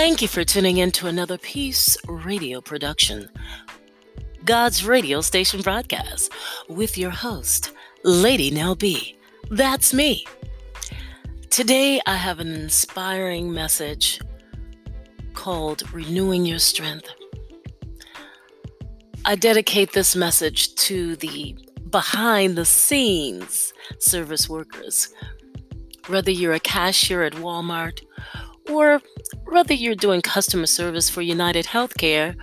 Thank you for tuning in to another Peace Radio production, God's radio station broadcast, with your host, Lady Nell B. That's me. Today, I have an inspiring message called Renewing Your Strength. I dedicate this message to the behind the scenes service workers. Whether you're a cashier at Walmart or whether you're doing customer service for United Healthcare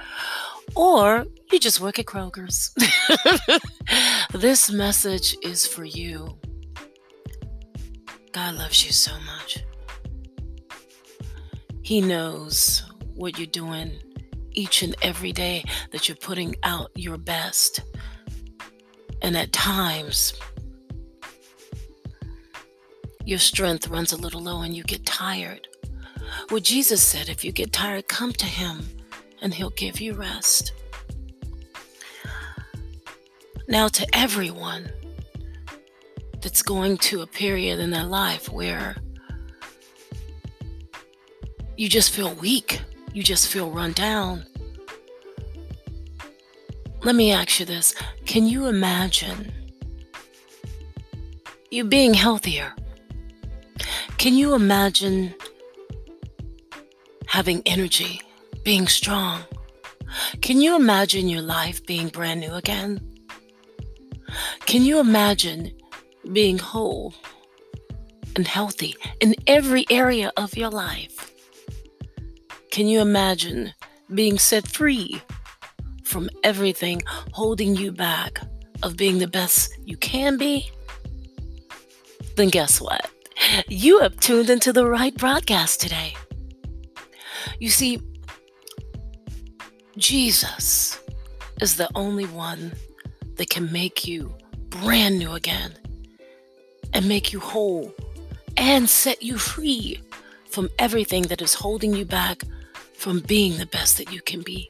or you just work at Kroger's. this message is for you. God loves you so much. He knows what you're doing each and every day that you're putting out your best. And at times, your strength runs a little low and you get tired. Well, Jesus said, if you get tired, come to Him and He'll give you rest. Now, to everyone that's going to a period in their life where you just feel weak, you just feel run down. Let me ask you this Can you imagine you being healthier? Can you imagine having energy, being strong? Can you imagine your life being brand new again? Can you imagine being whole and healthy in every area of your life? Can you imagine being set free from everything holding you back of being the best you can be? Then guess what? You have tuned into the right broadcast today. You see, Jesus is the only one that can make you brand new again and make you whole and set you free from everything that is holding you back from being the best that you can be.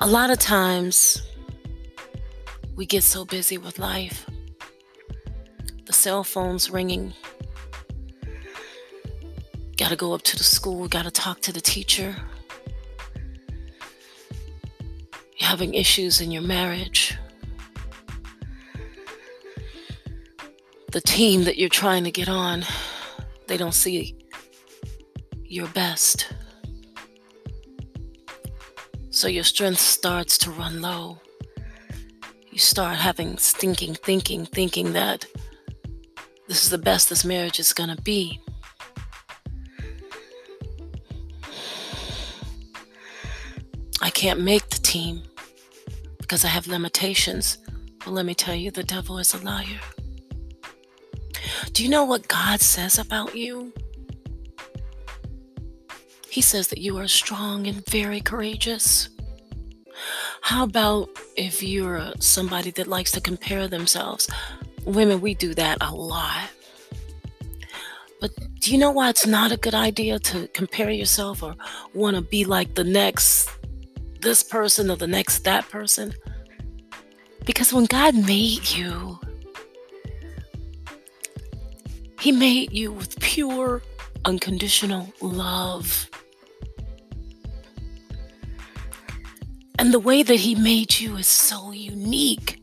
A lot of times we get so busy with life, the cell phone's ringing. Got to go up to the school, got to talk to the teacher. You're having issues in your marriage. The team that you're trying to get on, they don't see your best. So your strength starts to run low. You start having stinking thinking, thinking that this is the best this marriage is going to be. Can't make the team because I have limitations. But let me tell you, the devil is a liar. Do you know what God says about you? He says that you are strong and very courageous. How about if you're somebody that likes to compare themselves? Women, we do that a lot. But do you know why it's not a good idea to compare yourself or want to be like the next this person or the next that person? Because when God made you, He made you with pure, unconditional love. And the way that He made you is so unique.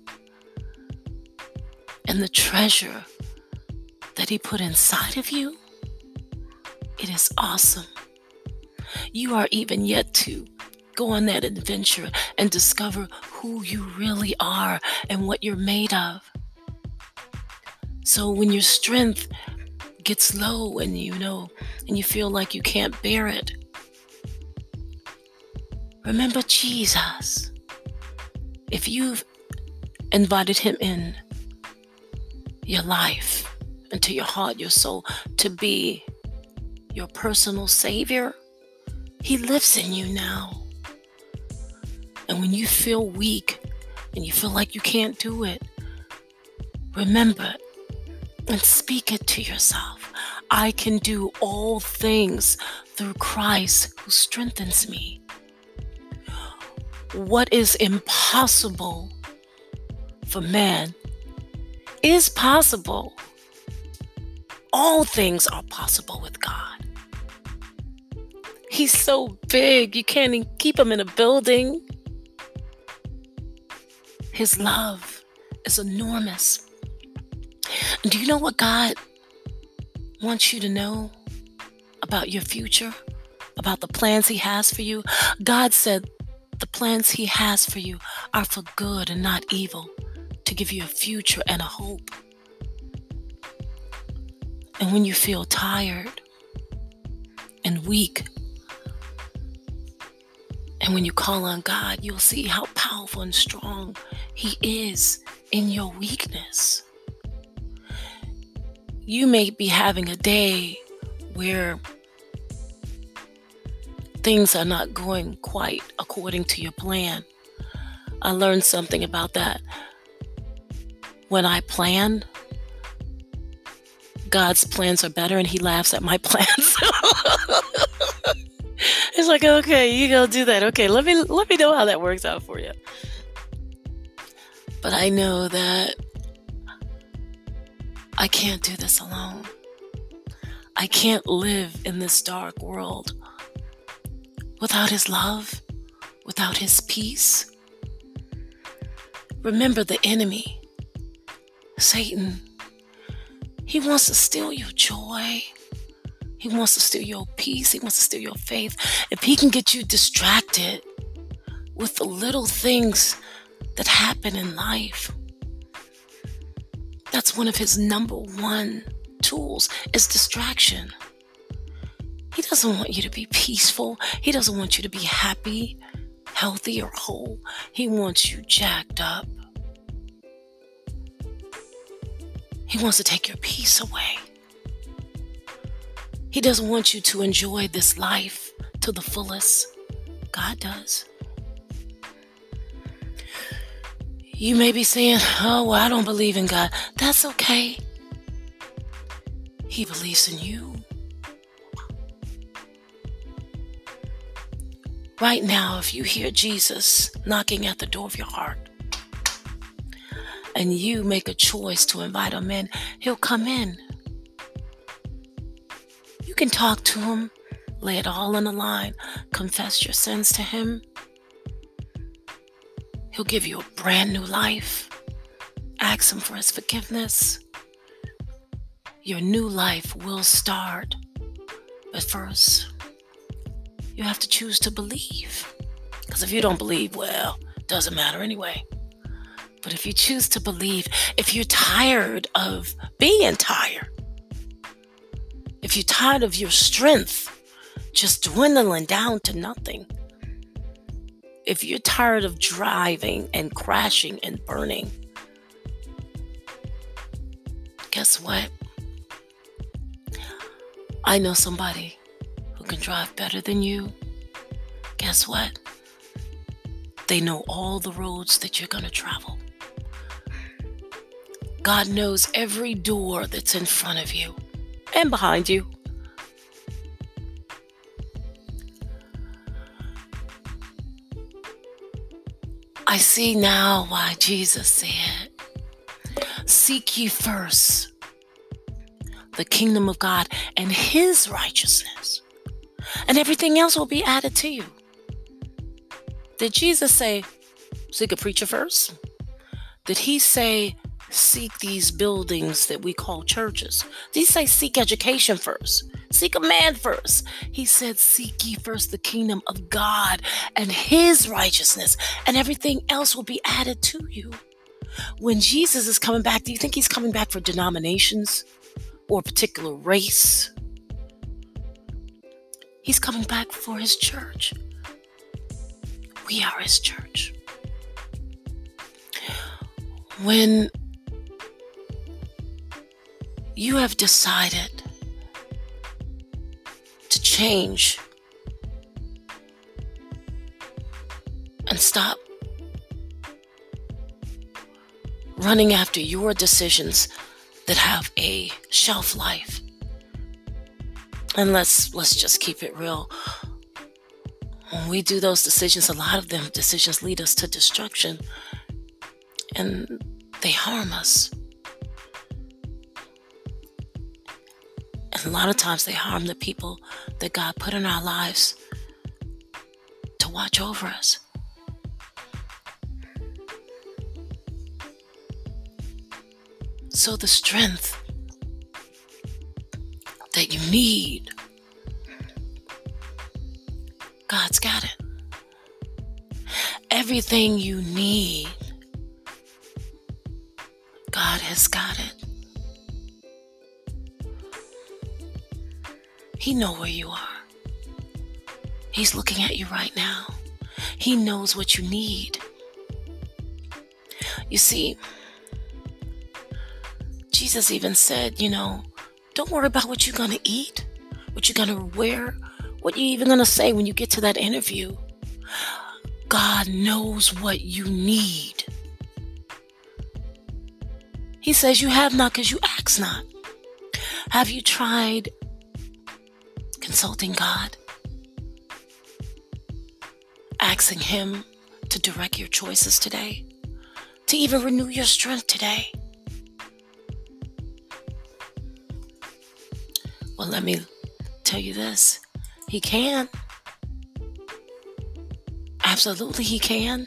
And the treasure that He put inside of you, it is awesome. You are even yet to go on that adventure and discover who you really are and what you're made of. So when your strength gets low and you know, and you feel like you can't bear it, Remember Jesus. If you've invited him in your life, into your heart, your soul, to be your personal savior, he lives in you now. And when you feel weak and you feel like you can't do it, remember and speak it to yourself. I can do all things through Christ who strengthens me what is impossible for man is possible. All things are possible with God. He's so big, you can't keep him in a building. His love is enormous. Do you know what God wants you to know about your future? About the plans He has for you? God said the plans He has for you are for good and not evil, to give you a future and a hope. And when you feel tired and weak, and when you call on God, you'll see how powerful and strong He is in your weakness. You may be having a day where things are not going quite according to your plan. I learned something about that. When I plan, God's plans are better and he laughs at my plans. it's like, okay, you go do that. Okay, let me let me know how that works out for you. But I know that I can't do this alone. I can't live in this dark world without His love, without His peace. Remember the enemy, Satan. He wants to steal your joy. He wants to steal your peace. He wants to steal your faith. If he can get you distracted with the little things that happen in life, that's one of his number one tools is distraction. He doesn't want you to be peaceful. He doesn't want you to be happy, healthy, or whole. He wants you jacked up. He wants to take your peace away. He doesn't want you to enjoy this life to the fullest. God does. You may be saying, Oh, well, I don't believe in God. That's okay. He believes in you. Right now, if you hear Jesus knocking at the door of your heart and you make a choice to invite him in, he'll come in. Can talk to him, lay it all on the line, confess your sins to him. He'll give you a brand new life. Ask him for his forgiveness. Your new life will start. But first, you have to choose to believe. Because if you don't believe, well, doesn't matter anyway. But if you choose to believe, if you're tired of being tired, tired of your strength just dwindling down to nothing, if you're tired of driving and crashing and burning, guess what? I know somebody who can drive better than you, guess what? They know all the roads that you're going to travel. God knows every door that's in front of you and behind you. I see now why Jesus said, Seek ye first the kingdom of God and his righteousness, and everything else will be added to you. Did Jesus say, seek a preacher first? Did he say, seek these buildings that we call churches? He say, seek education first? Seek a man first. He said, Seek ye first the kingdom of God and his righteousness, and everything else will be added to you. When Jesus is coming back, do you think he's coming back for denominations or a particular race? He's coming back for his church. We are his church. When you have decided to change and stop running after your decisions that have a shelf life. And let's let's just keep it real. When we do those decisions a lot of them decisions lead us to destruction and they harm us a lot of times they harm the people that god put in our lives to watch over us. So, the strength that you need, God's got it. Everything you need, God has got it. He know where you are. He's looking at you right now. He knows what you need. You see, Jesus even said, you know, don't worry about what you're going to eat, what you're going to wear, what you're even going to say when you get to that interview. God knows what you need. He says, You have not because you ask not. Have you tried consulting God? Asking Him to direct your choices today? To even renew your strength today? Well, let me tell you this He can. Absolutely, He can.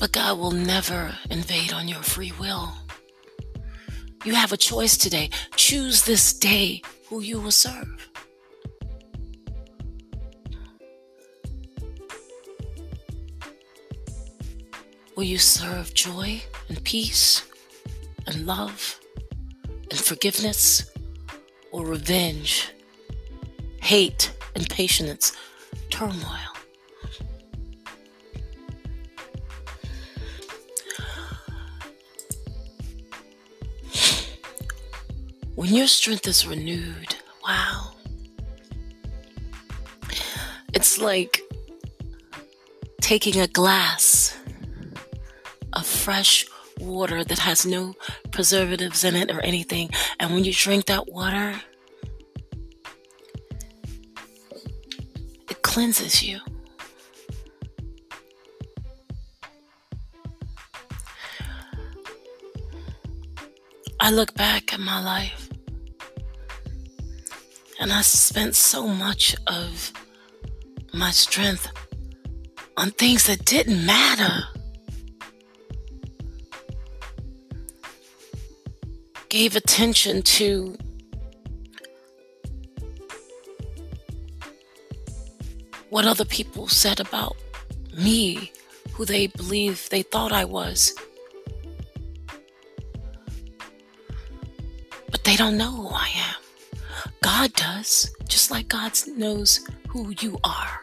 But God will never invade on your free will. You have a choice today. Choose this day who you will serve. Will you serve joy and peace and love and forgiveness or revenge, hate and patience, turmoil? When your strength is renewed, wow. It's like taking a glass of fresh water that has no preservatives in it or anything. And when you drink that water, it cleanses you. I look back at my life and I spent so much of my strength on things that didn't matter. Gave attention to what other people said about me, who they believe they thought I was. But they don't know who I am. God does, just like God knows who you are.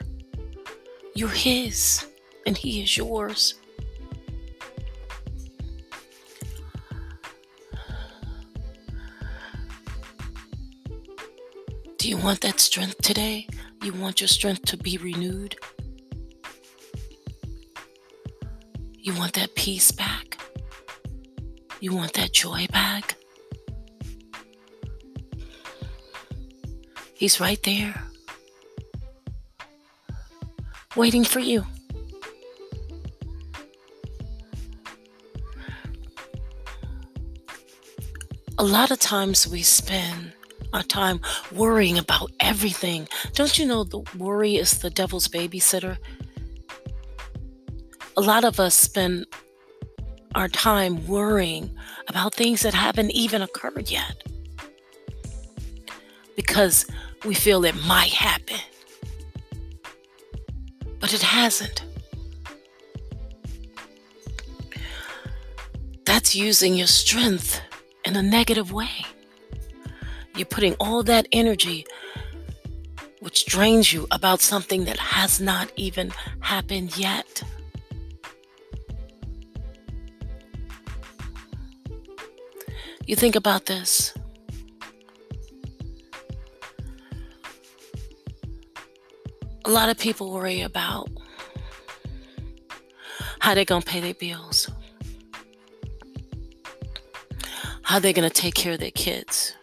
You're His, and He is yours. Do you want that strength today? You want your strength to be renewed? You want that peace back? You want that joy back? He's right there, waiting for you. A lot of times we spend our time worrying about everything. Don't you know the worry is the devil's babysitter? A lot of us spend our time worrying about things that haven't even occurred yet because we feel it might happen. But it hasn't. That's using your strength in a negative way. You're putting all that energy, which drains you, about something that has not even happened yet. You think about this. A lot of people worry about how they're going to pay their bills, how they're going to take care of their kids,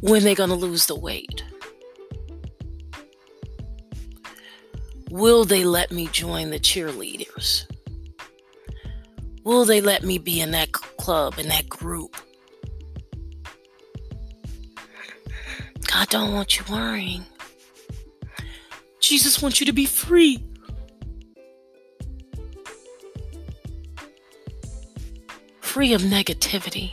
when they're going to lose the weight. Will they let me join the cheerleaders? Will they let me be in that club, in that group? God don't want you worrying. Jesus wants you to be free. Free of negativity.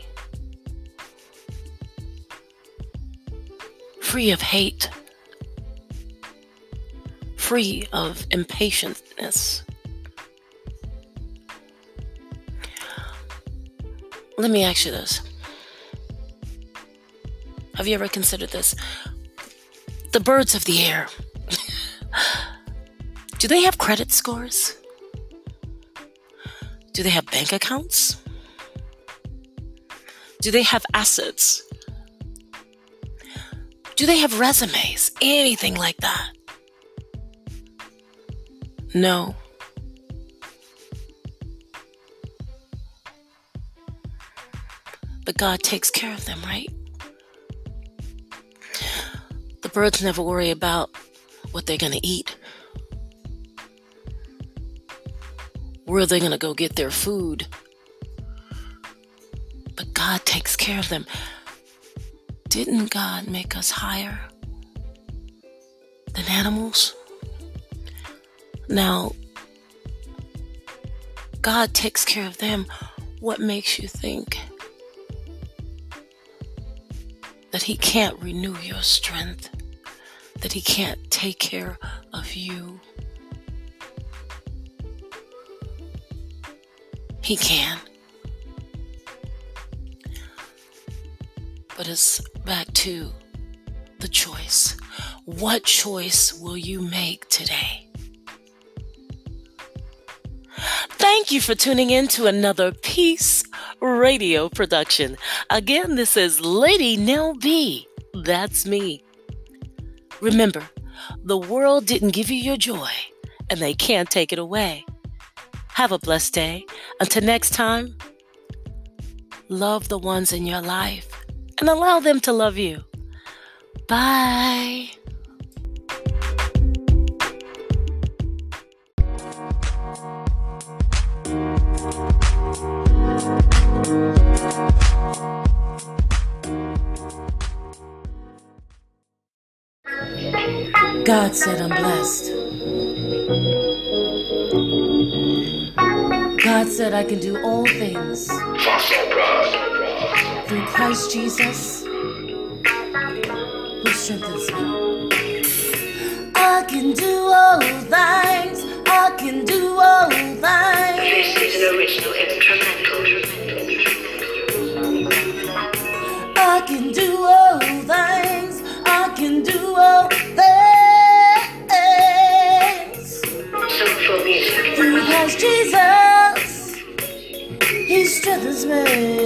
Free of hate. Free of impatientness. Let me ask you this. Have you ever considered this? The birds of the air. Do they have credit scores? Do they have bank accounts? Do they have assets? Do they have resumes? Anything like that? No. But God takes care of them, right? The birds never worry about what they're going to eat. Where they're going to go get their food. But God takes care of them. Didn't God make us higher than animals? Now, God takes care of them. What makes you think that He can't renew your strength? That He can't take care of you? He can. But it's back to the choice. What choice will you make today? Thank you for tuning in to another Peace Radio production. Again, this is Lady Nell B. That's me. Remember, the world didn't give you your joy, and they can't take it away. Have a blessed day. Until next time, love the ones in your life and allow them to love you. Bye. God said I'm blessed. God said I can do all things through Christ Jesus who strengthens me. I can do all things. I can do all things. This is an original instrumental. Strengthens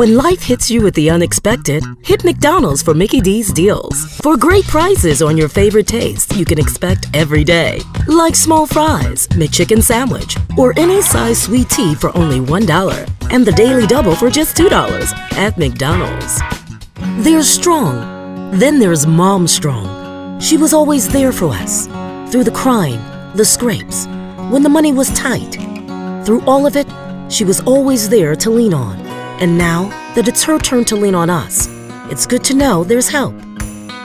When life hits you with the unexpected, hit McDonald's for Mickey D's deals. For great prices on your favorite taste you can expect every day. Like small fries, McChicken sandwich, or any size sweet tea for only $1. And the daily double for just $2 at McDonald's. There's strong. Then there's Mom Strong. She was always there for us. Through the crying, the scrapes, when the money was tight. Through all of it, she was always there to lean on. And now that it's her turn to lean on us, it's good to know there's help.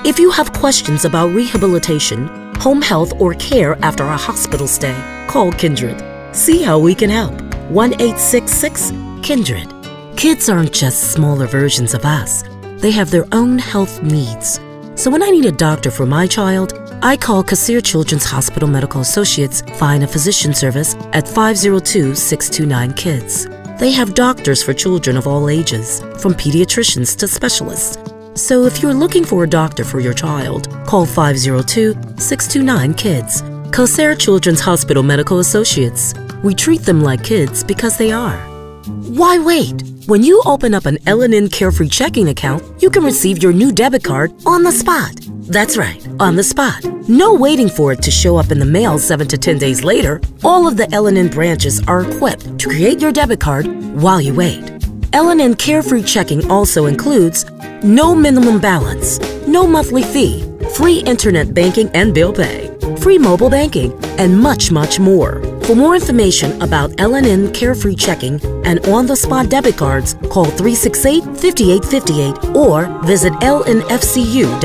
If you have questions about rehabilitation, home health, or care after a hospital stay, call Kindred. See how we can help. 1 866 Kindred. Kids aren't just smaller versions of us, they have their own health needs. So when I need a doctor for my child, I call Kosair Children's Hospital Medical Associates Find a Physician Service at 502 629 KIDS. They have doctors for children of all ages, from pediatricians to specialists. So if you're looking for a doctor for your child, call 502 629 KIDS. Kosair Children's Hospital Medical Associates. We treat them like kids because they are. Why wait? When you open up an L&N Carefree checking account, you can receive your new debit card on the spot. That's right, on the spot. No waiting for it to show up in the mail 7 to 10 days later. All of the L&N branches are equipped to create your debit card while you wait. L&N Carefree checking also includes no minimum balance, no monthly fee, free internet banking and bill pay, free mobile banking, and much, much more. For more information about L&N Carefree checking and on-the-spot debit cards, call 368-5858 or visit lnfcu.com.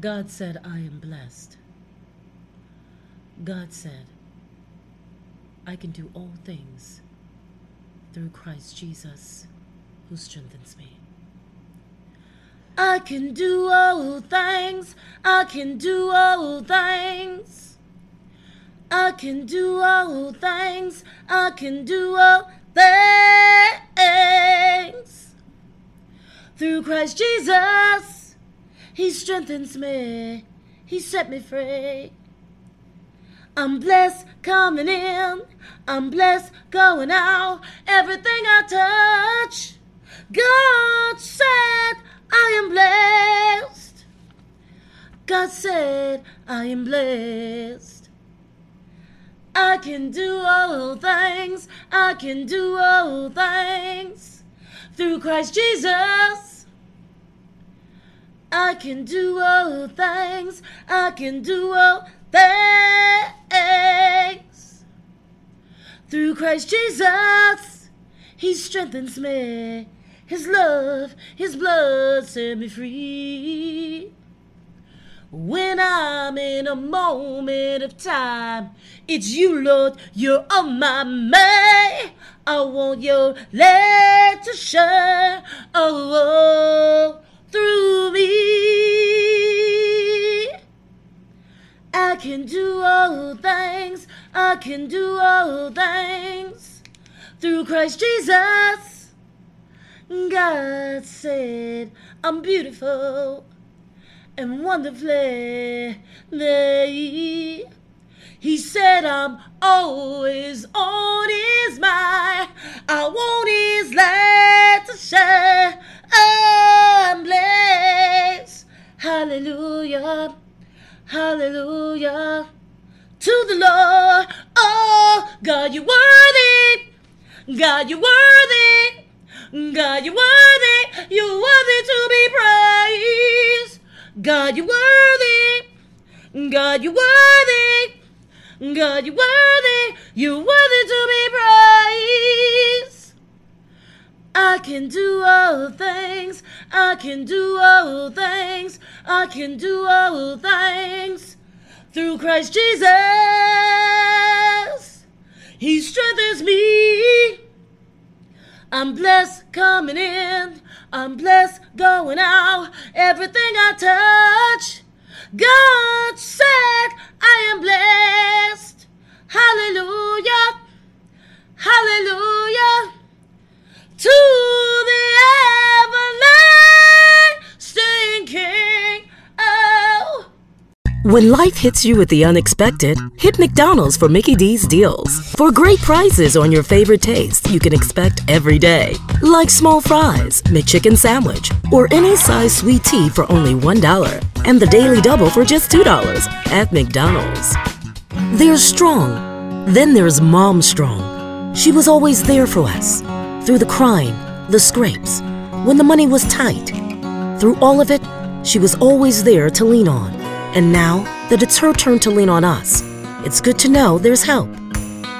God said, I am blessed. God said, I can do all things through Christ Jesus who strengthens me. I can do all things. I can do all things. I can do all things. I can do all things. Through Christ Jesus, He strengthens me. He set me free. I'm blessed coming in. I'm blessed going out. Everything I touch, God said I am blessed. God said I am blessed. I can do all things. I can do all things through Christ Jesus. I can do all things. I can do all things through Christ Jesus. He strengthens me. His love, His blood set me free. When I'm in a moment of time, it's you, Lord, you're on my mind. I want your light to shine oh, through me. I can do all things, I can do all things through Christ Jesus. God said, I'm beautiful and wonderfully. He said, I'm always on his mind. I want his light to shine. I'm blessed. Hallelujah. Hallelujah. To the Lord. Oh, God, you're worthy. God, you're worthy. God, you're worthy. You're worthy to be praised. God, you're worthy. God, you're worthy. God, you're worthy. You're worthy to be praised. I can do all things. I can do all things. I can do all things through Christ Jesus. He strengthens me. I'm blessed coming in. I'm blessed going out. Everything I touch, God said I am blessed. Hallelujah. Hallelujah. To the everlasting When life hits you with the unexpected, hit McDonald's for Mickey D's deals. For great prices on your favorite taste you can expect every day. Like small fries, McChicken sandwich, or any size sweet tea for only $1. And the daily double for just $2 at McDonald's. There's strong. Then there's Mom Strong. She was always there for us. Through the crying, the scrapes, when the money was tight. Through all of it, she was always there to lean on. And now that it's her turn to lean on us, it's good to know there's help.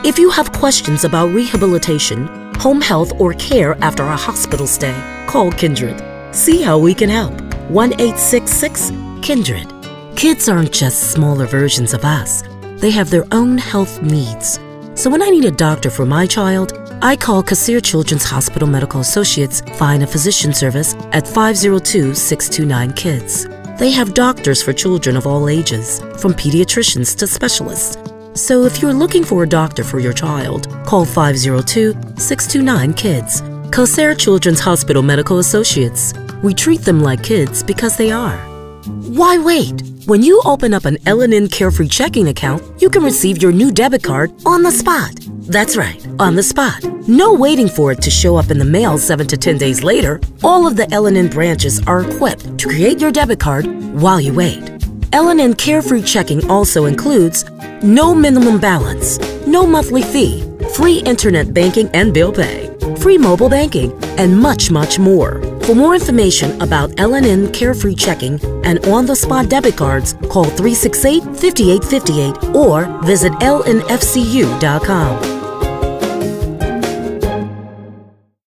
If you have questions about rehabilitation, home health, or care after a hospital stay, call Kindred. See how we can help. 1 866 Kindred. Kids aren't just smaller versions of us, they have their own health needs. So when I need a doctor for my child, I call Kosair Children's Hospital Medical Associates Find a Physician Service at 502 629 KIDS. They have doctors for children of all ages, from pediatricians to specialists. So if you're looking for a doctor for your child, call 502 629 KIDS. Kosair Children's Hospital Medical Associates. We treat them like kids because they are. Why wait? When you open up an L&N Carefree checking account, you can receive your new debit card on the spot. That's right, on the spot. No waiting for it to show up in the mail 7 to 10 days later. All of the L&N branches are equipped to create your debit card while you wait. L&N Carefree checking also includes no minimum balance, no monthly fee, free internet banking and bill pay, free mobile banking, and much, much more. For more information about L&N Carefree Checking and on the spot debit cards, call 368 5858 or visit lnfcu.com.